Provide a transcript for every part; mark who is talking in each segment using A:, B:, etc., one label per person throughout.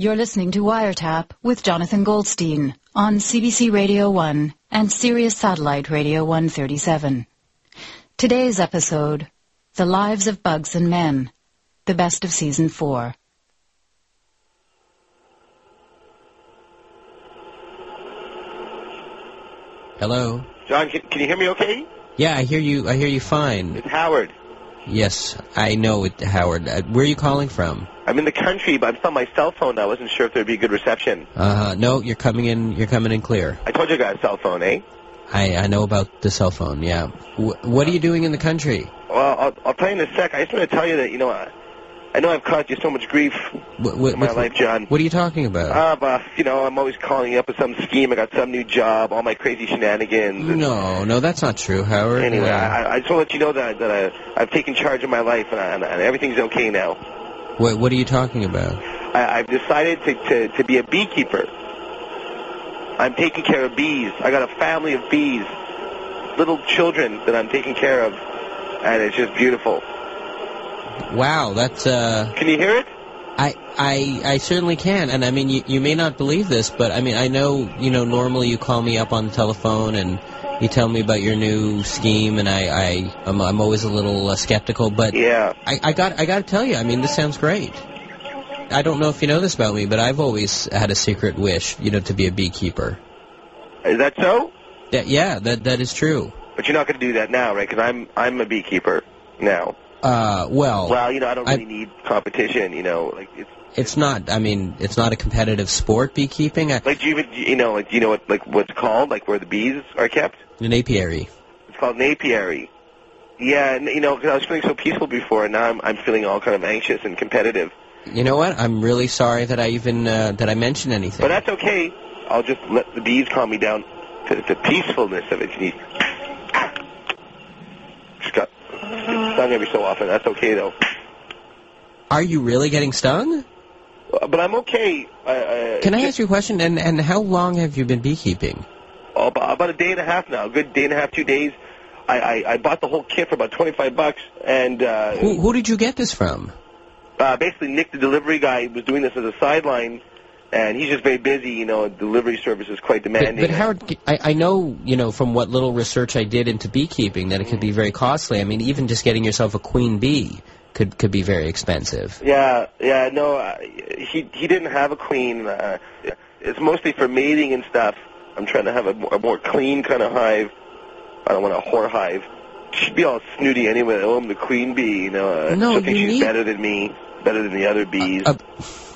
A: You're listening to Wiretap with Jonathan Goldstein on CBC Radio 1 and Sirius Satellite Radio 137. Today's episode, The Lives of Bugs and Men, the best of season 4.
B: Hello.
C: John, can, can you hear me okay?
B: Yeah, I hear you. I hear you fine.
C: It's Howard.
B: Yes, I know it, Howard. Uh, where are you calling from?
C: I'm in the country, but I'm on my cell phone. I wasn't sure if there'd be good reception.
B: Uh, no, you're coming in. You're coming in clear.
C: I told you I got a cell phone, eh?
B: I I know about the cell phone. Yeah. W- what are you doing in the country?
C: Well, I'll, I'll tell you in a sec. I just want to tell you that, you know, I, know I've caused you so much grief
B: What, what,
C: in my life, John.
B: What are you talking about?
C: Uh, but, you know, I'm always calling you up with some scheme. I got some new job, all my crazy shenanigans.
B: no, no, that's not true, Howard.
C: Anyway,
B: Uh,
C: I, I just want to let you know that, that I, I've taken charge of my life and, I, and, and everything's okay now.
B: what what are you talking about?
C: I, I've decided to, to, to be a beekeeper. I'm taking care of bees. I got a family of bees, little children that I'm taking care of, and it's just beautiful.
B: Wow, that's uh.
C: Can you hear it?
B: I, I I certainly can, and I mean you, you may not believe this, but I mean I know you know normally you call me up on the telephone and you tell me about your new scheme, and I I I'm, I'm always a little uh, skeptical, but
C: Yeah.
B: I, I got I got to tell you, I mean this sounds great. I don't know if you know this about me, but I've always had a secret wish, you know, to be a beekeeper.
C: Is that so?
B: Yeah, yeah, that that is true.
C: But you're not going to do that now, right? Because I'm I'm a beekeeper now.
B: Uh, well,
C: Well, you know, I don't
B: I-
C: really need competition. You know, like it's
B: it's not. I mean, it's not a competitive sport. Beekeeping, I,
C: like do you even you know like do you know what like what's called like where the bees are kept?
B: an apiary.
C: It's called an apiary. Yeah, and, you know, because I was feeling so peaceful before, and now I'm I'm feeling all kind of anxious and competitive.
B: You know what? I'm really sorry that I even uh, that I mentioned anything.
C: But that's okay. I'll just let the bees calm me down to the peacefulness of it. You just got get stung every so often. That's okay though.
B: Are you really getting stung?
C: Uh, But I'm okay. I, I,
B: Can I ask you a question? And and how long have you been beekeeping?
C: Oh, about, about a day and a half now. A good day and a half, two days. I, I, I bought the whole kit for about 25 bucks, and uh,
B: Who who did you get this from?
C: uh, basically Nick, the delivery guy, was doing this as a sideline, and he's just very busy. You know, delivery service is quite demanding.
B: but Howard, I, I know you know from what little research I did into beekeeping that it could be very costly. I mean, even just getting yourself a queen bee could could be very expensive.
C: Yeah, yeah, no, uh, he he didn't have a queen. Uh, it's mostly for mating and stuff. I'm trying to have a more, a more clean kind of hive. I don't want a whore hive. She'd be all snooty anyway. Oh, I'm the queen bee, you know. Uh,
B: No,
C: she'll think she's
B: need-
C: better than me, better than the other bees.
B: Uh,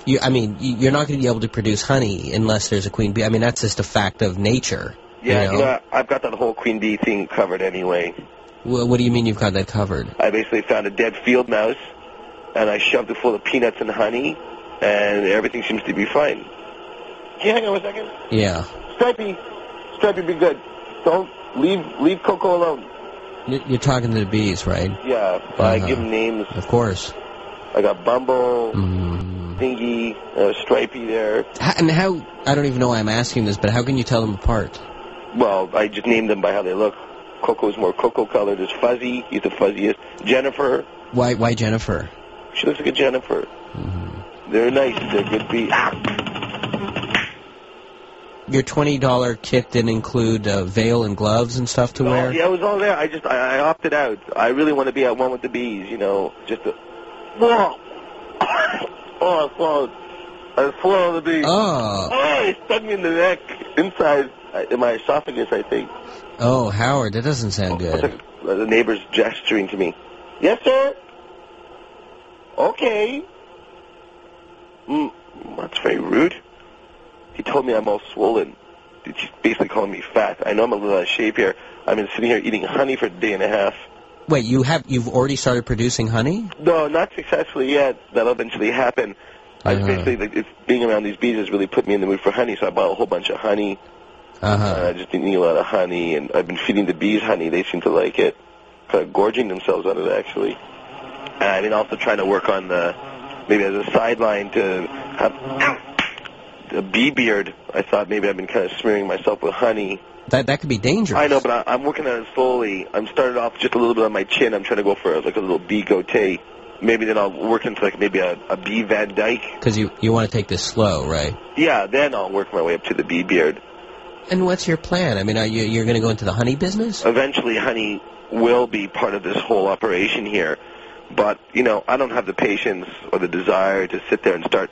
B: you, I mean, you- you're not going to be able to produce honey unless there's a queen bee. I mean, that's just a fact of nature.
C: yeah,
B: you know?
C: you know, I've got that whole queen bee thing covered anyway.
B: Wha- what do you mean you've got that covered?
C: I basically found a dead field mouse, and I shoved it full of peanuts and honey, and everything seems to be fine. Can you hang on a second?
B: Yeah,
C: Stripey, Stripey, be good. Don't leave leave Coco alone.
B: You- you're talking to the bees, right?
C: Yeah, I
B: Uh-huh.
C: give them names.
B: Of course.
C: I got Bumble,
B: Mm.
C: Stingy, uh, Stripey there.
B: H- And how? I don't even know why I'm asking this, but how can you tell them apart?
C: Well, I just named them by how they look. Coco's more cocoa colored. There's Fuzzy. He's the fuzziest. Jennifer.
B: Why? Why Jennifer?
C: She looks like a Jennifer.
B: Mm-hmm.
C: They're nice. They're good bees.
B: Your twenty dollar kit didn't include uh, veil and gloves and stuff to
C: Oh,
B: wear.
C: yeah, it was all there. I just I, I opted out. I really want to be at one with the bees. You know, just a. Oh, I swallowed. I swallowed the bee.
B: Oh,
C: Oh, it stuck me in the neck, inside, uh, in my esophagus, I think.
B: oh, Howard, that doesn't sound good.
C: uh, the neighbor's gesturing to me. Yes, sir. Okay. Mm, that's very rude. He told me I'm all swollen. He's basically calling me fat. I know I'm a little out of shape here. I've been sitting here eating honey for a day and a half.
B: Wait, you have you've already started producing honey?
C: No, not successfully yet. That'll eventually happen. I
B: Uh-huh.
C: basically, like, it's, being around these bees has really put me in the mood for honey, so I bought a whole bunch of honey.
B: Uh
C: Uh. I just been eating a lot of honey, and I've been feeding the bees honey. They seem to like it, kind of gorging themselves on it actually. And I've been also trying to work on the maybe as a sideline to have a bee beard. I thought maybe I've been kind of smearing myself with honey.
B: That that could be dangerous.
C: I know, but I, I'm working on it slowly. I'm started off just a little bit on my chin. I'm trying to go for like a little B goatee. maybe then I'll work into like maybe a, a Van Dyke.
D: Because you you want to take this slow, right?
C: Yeah, then I'll work my way up to the B beard.
D: And what's your plan? I mean, are you you're going to go into the honey business?
C: Eventually, honey will be part of this whole operation here. But, you know, I don't have the patience or the desire to sit there and start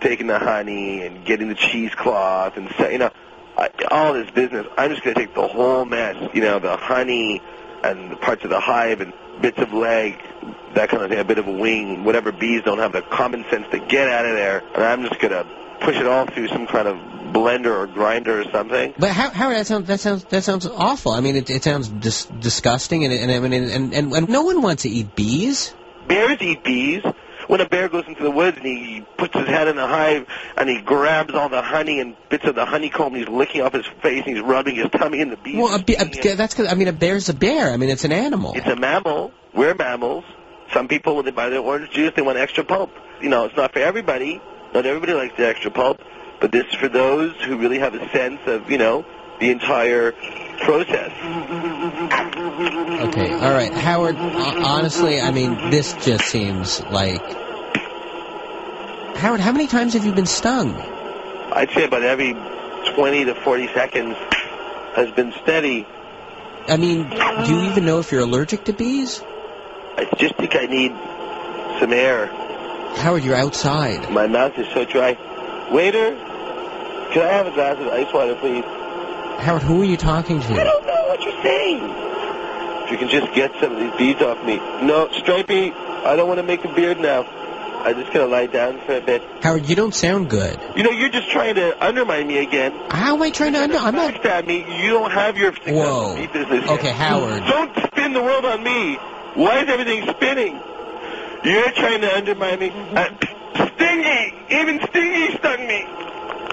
C: taking the honey and getting the cheesecloth and, you know, I, all this business. I'm just going to take the whole mess, you know, the honey and the parts of the hive and bits of leg, that kind of thing, a bit of a wing, whatever bees don't have the common sense to get out of there. And I'm just going to push it all through some kind of blender or grinder or something.
D: But how, how that sounds that sounds that sounds awful. I mean, it, it sounds dis- disgusting, and and, and and and and no one wants to eat bees.
C: Bears eat bees. When a bear goes into the woods and he puts his head in the hive and he grabs all the honey and bits of the honeycomb and he's licking off his face and he's rubbing his tummy in the bees.
D: Well, a, be- a, that's because I mean, a bear's a bear. I mean, it's an animal.
C: It's a mammal. We're mammals. Some people, when they buy their orange juice, they want extra pulp. You know, it's not for everybody. Not everybody likes the extra pulp. But this is for those who really have a sense of, you know, the entire process.
D: Okay, all right, Howard. Honestly, I mean, this just seems like Howard. How many times have you been stung?
C: I'd say about every 20 to 40 seconds has been steady.
D: I mean, do you even know if you're allergic to bees?
C: I just think I need some air.
D: Howard, you're outside.
C: My mouth is so dry. Waiter, can I have a glass of ice water, please?
D: Howard, who are you talking to?
C: I don't know what you're saying. If you can just get some of these beads off me. No, Stripey, I don't want to make a beard now. I'm just going to lie down for a bit.
D: Howard, you don't sound good.
C: You know, you're just trying to undermine me again.
D: How am I trying to? Under- I'm not.
C: Backstab me. You don't have your
D: Whoa.
C: beat business yet.
D: Okay, Howard.
C: Don't spin the world on me. Why is everything spinning? You're trying to undermine me. Uh, Stingy! Even Stingy stung me.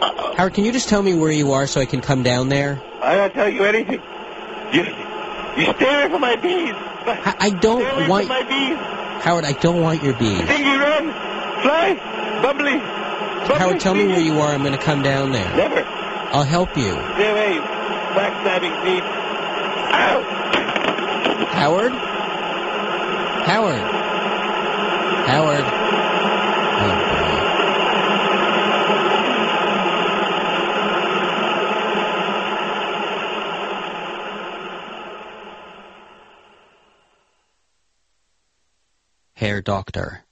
D: Howard, can you just tell me where you are so I can come down there?
C: I don't tell you anything. You, you stay away from my bees.
D: I, I
C: Stay away
D: don't want
C: my bees.
D: Howard. I don't want your bees.
C: Stingy, run. Fly. Bubbly. Bubbly,
D: Howard, tell me where you are. I'm going to come down there.
C: Never.
D: I'll help you.
C: Stay away. Backstabbing bees. Ow.
D: Howard? Howard? Howard? Doctor.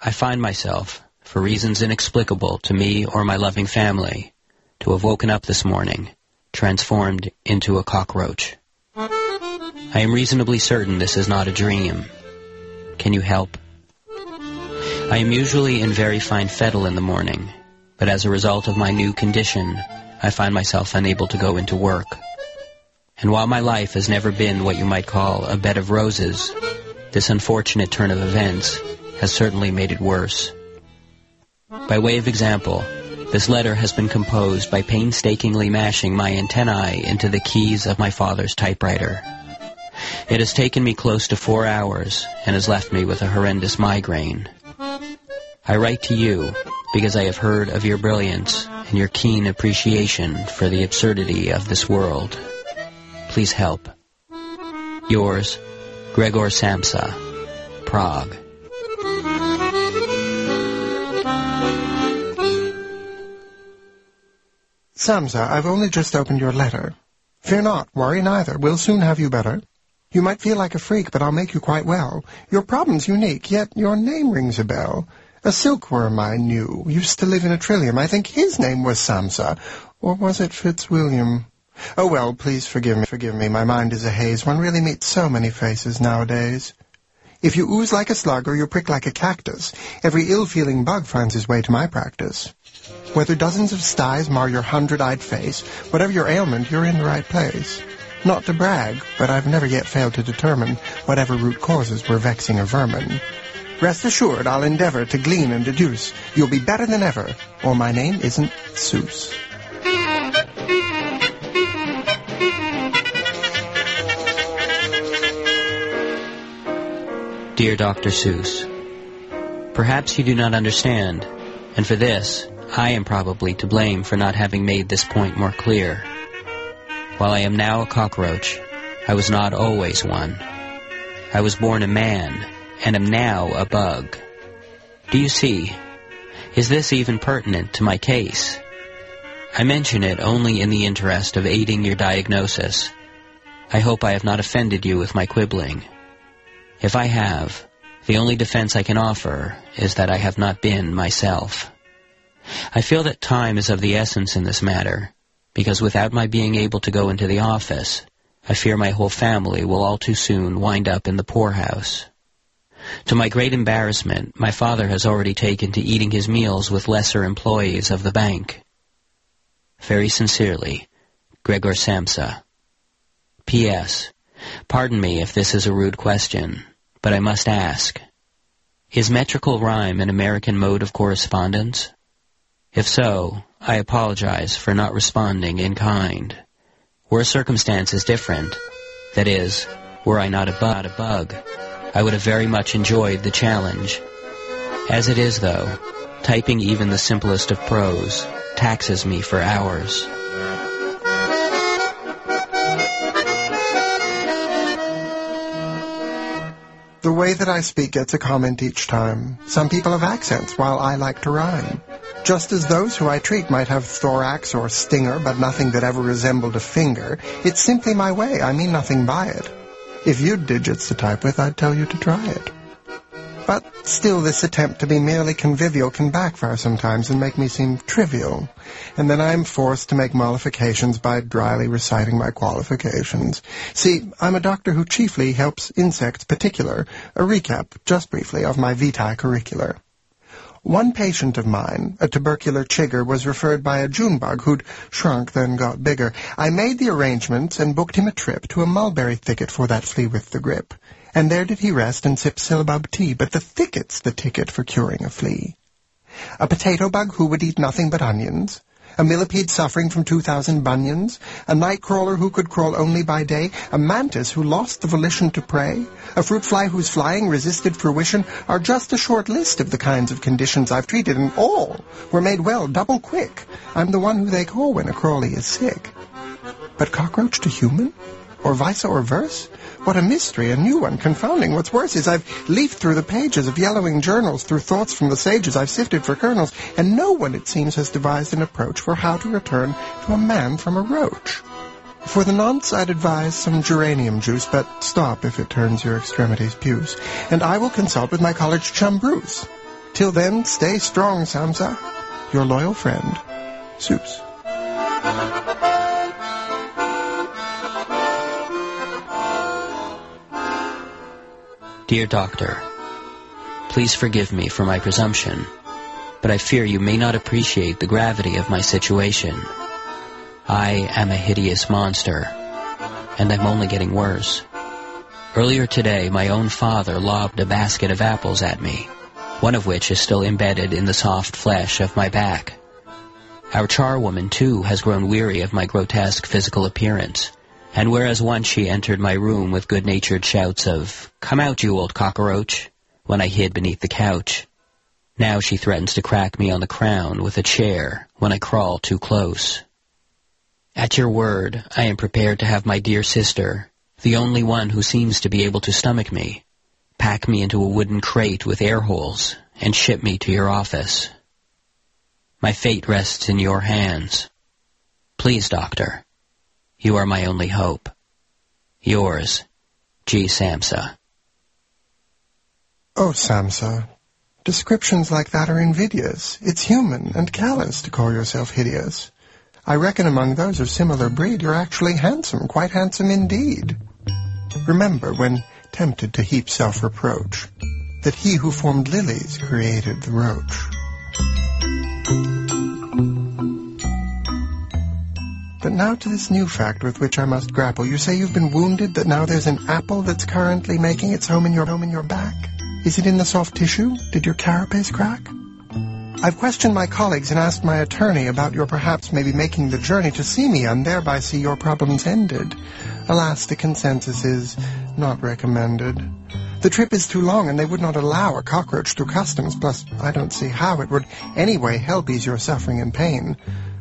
D: I find myself, for reasons inexplicable to me or my loving family, to have woken up this morning, transformed into a cockroach. I am reasonably certain this is not a dream. Can you help? I am usually in very fine fettle in the morning, but as a result of my new condition, I find myself unable to go into work. And while my life has never been what you might call a bed of roses, this unfortunate turn of events has certainly made it worse. By way of example, this letter has been composed by painstakingly mashing my antennae into the keys of my father's typewriter. It has taken me close to four hours and has left me with a horrendous migraine. I write to you because I have heard of your brilliance and your keen appreciation for the absurdity of this world. Please help. Yours, Gregor Samsa, Prague.
E: Samsa, I've only just opened your letter. Fear not, worry neither. We'll soon have you better. You might feel like a freak, but I'll make you quite well. Your problem's unique, yet your name rings a bell. A silkworm I knew used to live in a trillium. I think his name was Samsa. Or was it Fitzwilliam? Oh well, please forgive me, forgive me. My mind is a haze. One really meets so many faces nowadays. If you ooze like a slug or you prick like a cactus, every ill-feeling bug finds his way to my practice. Whether dozens of styes mar your hundred-eyed face, whatever your ailment, you're in the right place. Not to brag, but I've never yet failed to determine whatever root causes were vexing a vermin. Rest assured, I'll endeavor to glean and deduce. You'll be better than ever, or my name isn't Seuss.
D: Dear Dr. Seuss, perhaps you do not understand, and for this, I am probably to blame for not having made this point more clear. While I am now a cockroach, I was not always one. I was born a man, and am now a bug. Do you see? Is this even pertinent to my case? I mention it only in the interest of aiding your diagnosis. I hope I have not offended you with my quibbling. If I have, the only defense I can offer is that I have not been myself. I feel that time is of the essence in this matter, because without my being able to go into the office, I fear my whole family will all too soon wind up in the poorhouse. To my great embarrassment, my father has already taken to eating his meals with lesser employees of the bank. Very sincerely, Gregor Samsa. P.S. Pardon me if this is a rude question, but I must ask. Is metrical rhyme an American mode of correspondence? If so, I apologize for not responding in kind. Were circumstances different, that is, were I not a, bu- a bug, I would have very much enjoyed the challenge. As it is, though, typing even the simplest of prose taxes me for hours.
E: The way that I speak gets a comment each time. Some people have accents, while I like to rhyme. Just as those who I treat might have thorax or stinger, but nothing that ever resembled a finger, it's simply my way. I mean nothing by it. If you'd digits to type with, I'd tell you to try it. But still, this attempt to be merely convivial can backfire sometimes and make me seem trivial. And then I'm forced to make mollifications by dryly reciting my qualifications. See, I'm a doctor who chiefly helps insects particular. A recap, just briefly, of my vitae curricular. One patient of mine, a tubercular chigger, was referred by a June bug who'd shrunk then got bigger. I made the arrangements and booked him a trip to a mulberry thicket for that flea with the grip. And there did he rest and sip syllabub tea, but the thicket's the ticket for curing a flea. A potato bug who would eat nothing but onions, a millipede suffering from 2,000 bunions, a night crawler who could crawl only by day, a mantis who lost the volition to prey, a fruit fly whose flying resisted fruition are just a short list of the kinds of conditions I've treated, and all were made well double quick. I'm the one who they call when a crawly is sick. But cockroach to human? Or vice or verse? What a mystery, a new one, confounding. What's worse is I've leafed through the pages of yellowing journals, through thoughts from the sages I've sifted for kernels, and no one, it seems, has devised an approach for how to return to a man from a roach. For the nonce, I'd advise some geranium juice, but stop if it turns your extremities puce. And I will consult with my college chum Bruce. Till then, stay strong, Samsa. Your loyal friend, Seuss.
D: Dear Doctor, please forgive me for my presumption, but I fear you may not appreciate the gravity of my situation. I am a hideous monster, and I'm only getting worse. Earlier today, my own father lobbed a basket of apples at me, one of which is still embedded in the soft flesh of my back. Our charwoman, too, has grown weary of my grotesque physical appearance and whereas once she entered my room with good-natured shouts of, Come out, you old cockroach, when I hid beneath the couch, now she threatens to crack me on the crown with a chair when I crawl too close. At your word, I am prepared to have my dear sister, the only one who seems to be able to stomach me, pack me into a wooden crate with air holes and ship me to your office. My fate rests in your hands. Please, doctor, you are my only hope. Yours, G. Samsa.
E: Oh, Samsa. Descriptions like that are invidious. It's human and callous to call yourself hideous. I reckon among those of similar breed you're actually handsome, quite handsome indeed. Remember, when tempted to heap self-reproach, that he who formed lilies created the roach. But now to this new fact with which I must grapple. You say you've been wounded, that now there's an apple that's currently making its home in your home in your back. Is it in the soft tissue? Did your carapace crack? I've questioned my colleagues and asked my attorney about your perhaps maybe making the journey to see me and thereby see your problems ended. Alas, the consensus is not recommended. The trip is too long and they would not allow a cockroach through customs, plus I don't see how it would anyway help ease your suffering and pain.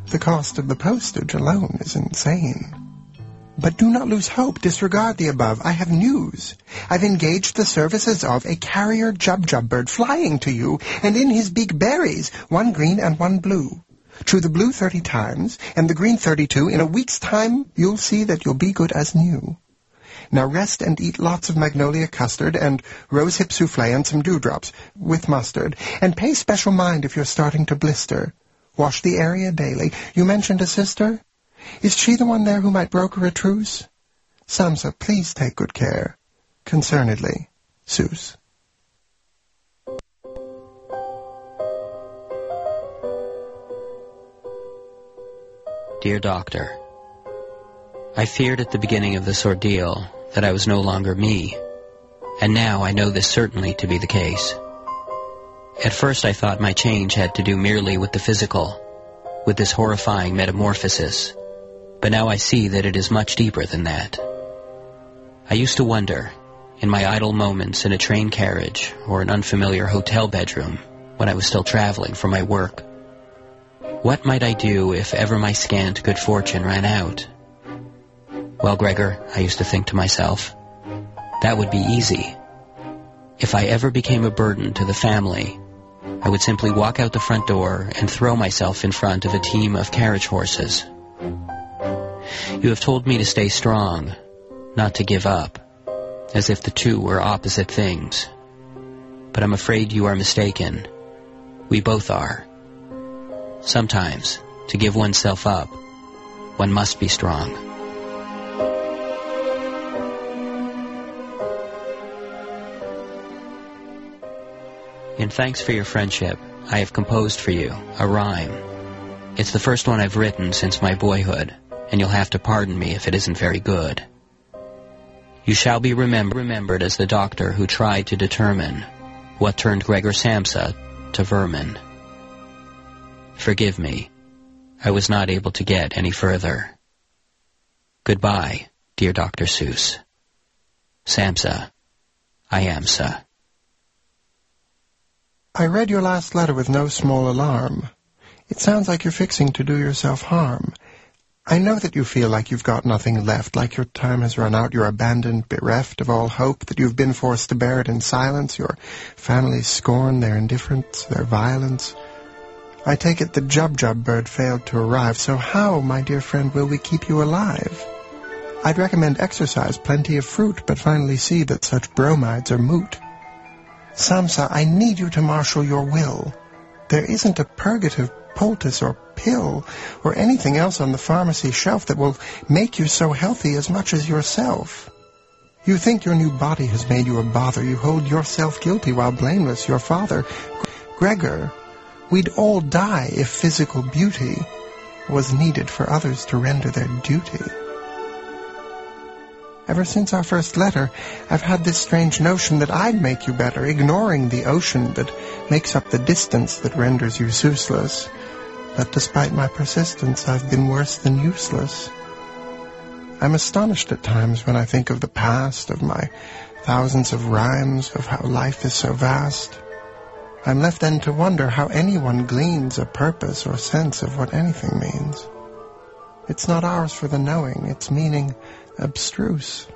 E: The cost of the postage alone is insane. But do not lose hope. Disregard the above. I have news. I've engaged the services of a carrier jubjub bird flying to you, and in his beak berries, one green and one blue. Chew the blue thirty times, and the green thirty-two. In a week's time, you'll see that you'll be good as new. Now rest and eat lots of magnolia custard and rosehip souffle and some dewdrops, with mustard. And pay special mind if you're starting to blister. Wash the area daily. You mentioned a sister? Is she the one there who might broker a truce? Samsa, please take good care. Concernedly, Seuss.
D: Dear Doctor, I feared at the beginning of this ordeal that I was no longer me, and now I know this certainly to be the case. At first I thought my change had to do merely with the physical, with this horrifying metamorphosis, but now I see that it is much deeper than that. I used to wonder, in my idle moments in a train carriage or an unfamiliar hotel bedroom when I was still traveling for my work, what might I do if ever my scant good fortune ran out? Well, Gregor, I used to think to myself, that would be easy. If I ever became a burden to the family, I would simply walk out the front door and throw myself in front of a team of carriage horses. You have told me to stay strong, not to give up, as if the two were opposite things. But I'm afraid you are mistaken. We both are. Sometimes, to give oneself up, one must be strong. In thanks for your friendship, I have composed for you a rhyme. It's the first one I've written since my boyhood, and you'll have to pardon me if it isn't very good. You shall be remember remembered as the doctor who tried to determine what turned Gregor Samsa to vermin. Forgive me. I was not able to get any further. Goodbye, dear Dr. Seuss. Samsa. I am, sir.
E: I read your last letter with no small alarm. It sounds like you're fixing to do yourself harm. I know that you feel like you've got nothing left, like your time has run out, you're abandoned, bereft of all hope, that you've been forced to bear it in silence, your family's scorn, their indifference, their violence. I take it the Jubjub bird failed to arrive, so how, my dear friend, will we keep you alive? I'd recommend exercise, plenty of fruit, but finally see that such bromides are moot. Samsa, I need you to marshal your will. There isn't a purgative poultice or pill or anything else on the pharmacy shelf that will make you so healthy as much as yourself. You think your new body has made you a bother. You hold yourself guilty while blameless. Your father, Gregor, We'd all die if physical beauty was needed for others to render their duty. Ever since our first letter, I've had this strange notion that I'd make you better, ignoring the ocean that makes up the distance that renders you useless. But despite my persistence, I've been worse than useless. I'm astonished at times when I think of the past, of my thousands of rhymes, of how life is so vast. I'm left then to wonder how anyone gleans a purpose or sense of what anything means. It's not ours for the knowing, its meaning abstruse.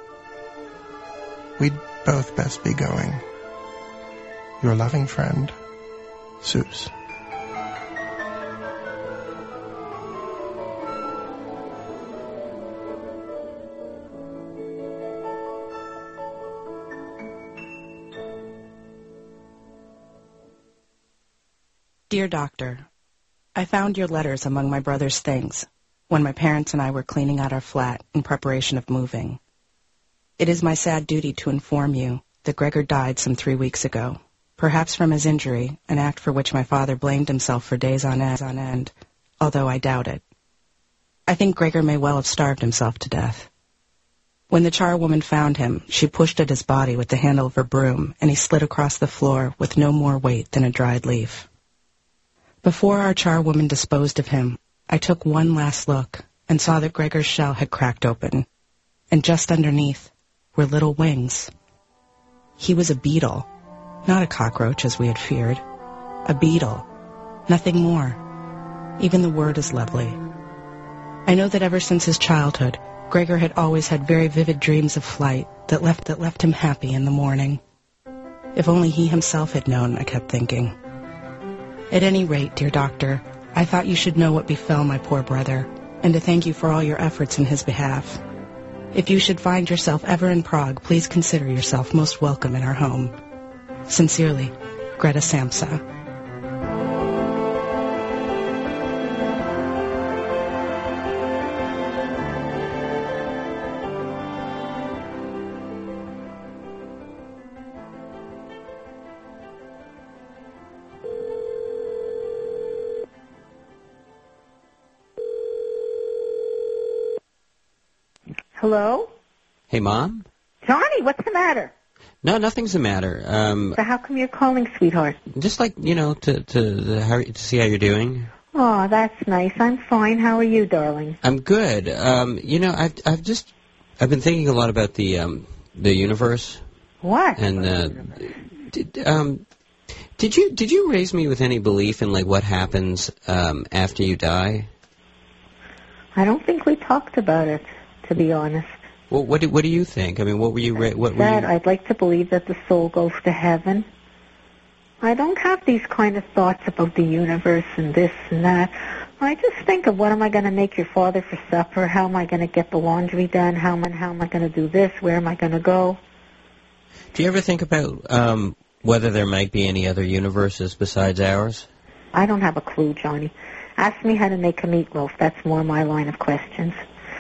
E: We'd both best be going. Your loving friend, Seuss.
F: Dear Doctor, I found your letters among my brother's things when my parents and I were cleaning out our flat in preparation of moving. It is my sad duty to inform you that Gregor died some three weeks ago, perhaps from his injury, an act for which my father blamed himself for days on end, although I doubt it. I think Gregor may well have starved himself to death. When the charwoman found him, she pushed at his body with the handle of her broom, and he slid across the floor with no more weight than a dried leaf. Before our charwoman disposed of him, I took one last look and saw that Gregor's shell had cracked open, and just underneath were little wings. He was a beetle, not a cockroach as we had feared. A beetle, nothing more. Even the word is lovely. I know that ever since his childhood, Gregor had always had very vivid dreams of flight that left that left him happy in the morning. If only he himself had known, I kept thinking. At any rate, dear doctor, I thought you should know what befell my poor brother, and to thank you for all your efforts in his behalf. If you should find yourself ever in Prague, please consider yourself most welcome in our home. Sincerely, Greta Samsa.
G: Hello?
B: Hey, Mom?
G: Johnny, what's the matter?
B: No, nothing's the matter. Um,
G: So how come you're calling, sweetheart?
B: just like, you know, to, to, to, how, to see how you're doing.
G: Oh, that's nice. I'm fine. How are you, darling?
B: I'm good. Um, you know, I've, I've just, I've been thinking a lot about the, um, the universe.
G: What?
B: And, uh, did, um, did you, did you raise me with any belief in, like, what happens, um, after you die?
G: I don't think we talked about it, to be honest.
B: Well, what do, what do you think? I mean, what were you, ra- what were
G: That
B: you?
G: I'd like to believe that the soul goes to heaven. I don't have these kind of thoughts about the universe and this and that. I just think of what am I going to make your father for supper? How am I going to get the laundry done? How am I, how am I going to do this? Where am I going to go?
B: Do you ever think about, um, whether there might be any other universes besides ours?
G: I don't have a clue, Johnny. Ask me how to make a meatloaf. That's more my line of questions.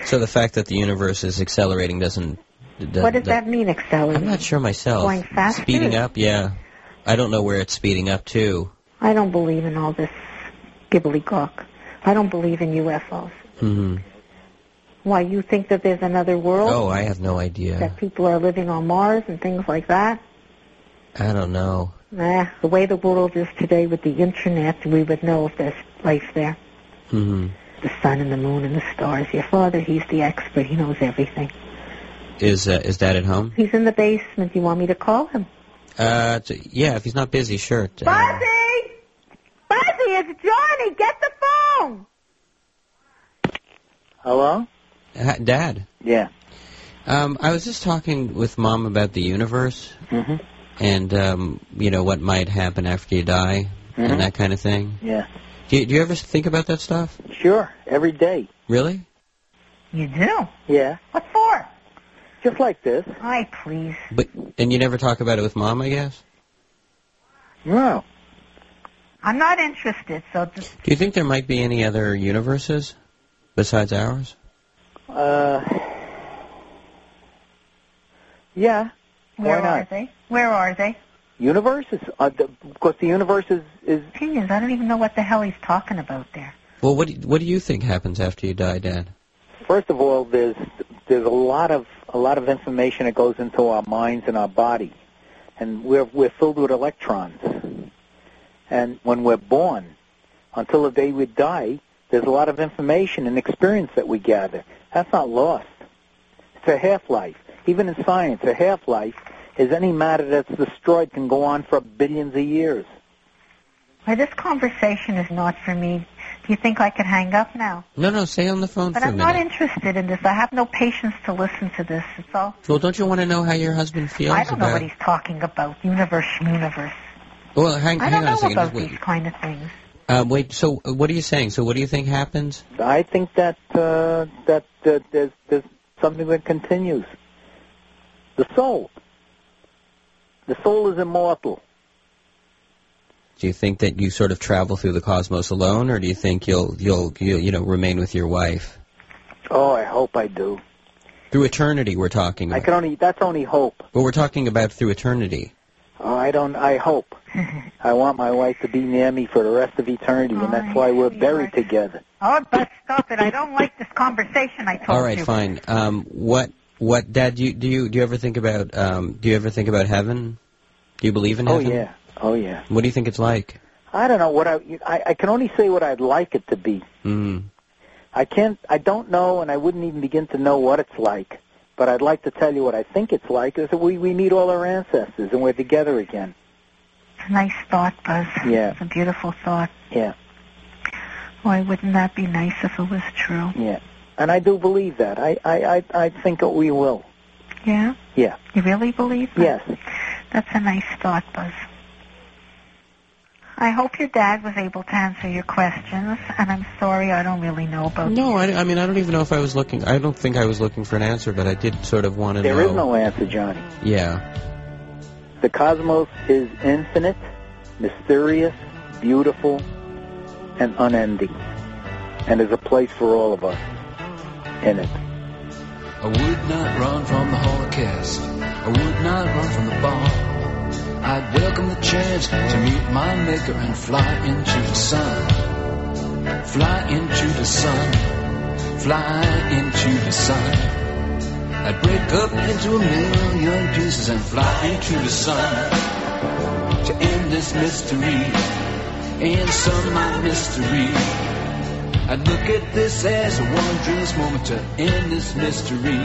B: So the fact that the universe is accelerating doesn't.
G: what does that mean,
B: accelerating?
G: I'm
B: not sure myself.
G: Going faster?
B: Speeding up, yeah. I don't know where it's speeding up to.
G: I don't believe in all this gibbly-gawk. I don't believe in UFOs.
B: hmm
G: Why, you think that there's another world?
B: Oh, I have no idea.
G: That people are living on Mars and things like that?
B: I don't know.
G: Nah, the way the world is today with the internet, we would know if there's life there.
B: hmm
G: The sun and the moon and the stars. Your father, he's the expert. He knows everything.
B: Is uh, is Dad at home?
G: He's in the basement. Do you want me to call him?
B: Uh, yeah. If he's not busy, sure. t- uh,
G: Buzzy! Buzzy, it's Johnny. Get the phone.
H: Hello?
B: ha- Dad.
H: Yeah.
B: Um, I was just talking with Mom about the universe
H: hmm
B: and um, you know what might happen after you die
H: Mhm.
B: and that kind of thing.
H: Yeah.
B: Do you, do you ever think about that stuff?
H: Sure. Every day.
B: Really?
G: You do?
H: Yeah.
G: What for?
H: Just like this.
G: I please.
B: But and you never talk about it with Mom, I guess.
H: No.
G: I'm not interested, so just...
B: Do you think there might be any other universes besides ours?
H: Uh. Yeah.
G: Where
H: Why not?
G: are they? Where are they?
H: Universe is uh, the, because the universe is is
G: Opinions. I don't even know what the hell he's talking about there.
B: Well, what do you, what do you think happens after you die, Dad?
H: first of all there's there's a lot of a lot of information that goes into our minds and our body, and we're we're filled with electrons. And when we're born, until the day we die, there's a lot of information and experience that we gather. That's not lost. It's a half-life. Even in science, a half-life is any matter that's destroyed can go on for billions of years.
G: Well, this conversation is not for me. Do you think I could hang up now?
B: No, no, stay on the phone
G: But
B: for a
G: I'm not
B: minute.
G: interested in this. I have no patience to listen to this. It's all.
B: well, don't you want to know how your husband feels
G: I don't know what he's talking about. Universe, universe.
B: Well, hang, hang on a second.
G: I don't know about
B: Just
G: these kind of things.
B: Um, wait. So, uh, what are you saying? So, what do you think happens?
H: I think that uh, that uh, there's there's something that continues. The soul. The soul is immortal.
B: Do you think that you sort of travel through the cosmos alone, or do you think you'll you'll, you'll you know remain with your wife
H: Oh, I hope I do.
B: through eternity? We're talking About.
H: I can only that's only hope.
B: But we're talking about through eternity.
H: Oh, I don't. I hope. I want my wife to be near me for the rest of eternity, and that's why we're buried together.
G: Oh, but stop it. I don't like this conversation I told you.
B: All right,
G: you.
B: fine. Um, what what Dad? Do you do you do you ever think about um, do you ever think about heaven? Do you believe in
H: Oh yeah. Oh yeah.
B: What do you think it's like?
H: I don't know what I, I. I can only say what I'd like it to be.
B: Mm.
H: I can't. I don't know, and I wouldn't even begin to know what it's like. But I'd like to tell you what I think it's like. Is that we we meet all our ancestors and we're together again.
G: It's a nice thought, Buzz.
H: Yeah.
G: It's a beautiful thought.
H: Yeah.
G: Why wouldn't that be nice if it was true?
H: Yeah. And I do believe that. I I I, I think that we will.
G: Yeah?
H: Yeah.
G: You really believe that?
H: Yes.
G: That's a nice thought, Buzz. I hope your dad was able to answer your questions, and I'm sorry I don't really know about
D: No, I, I mean I don't even know if I was looking. I don't think I was looking for an answer, but I did sort of want to
H: There
D: know.
H: is no answer, Johnny.
D: Yeah.
H: The cosmos is infinite, mysterious, beautiful, and unending. And is a place for all of us in it.
I: I would not run from the Holocaust. I would not run from the bomb. I'd welcome the chance to meet my maker and fly into the sun. Fly into the sun. Fly into the sun. I'd break up into a million pieces and fly into the sun. To end this mystery. And some my mystery. I'd look at this as a wondrous moment to end this mystery.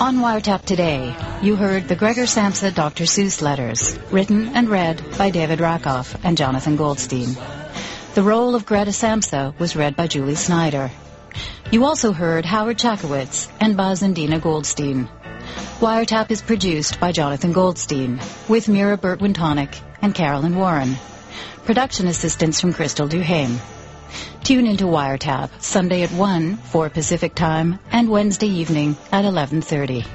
A: On Wiretap today, you heard the Gregor Samsa Dr. Seuss letters, written and read by David Rakoff and Jonathan Goldstein. The role of Greta Samsa was read by Julie Snyder. You also heard Howard Chackowicz and Buzz and Dina Goldstein. Wiretap is produced by Jonathan Goldstein, with Mira Burt-Wintonic and Carolyn Warren. Production assistance from Crystal Duhame. Tune into Wiretap Sunday at 1, 4 Pacific Time, and Wednesday evening at 11.30.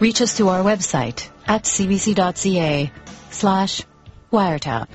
A: Reach us through our website at cbc.ca slash wiretap.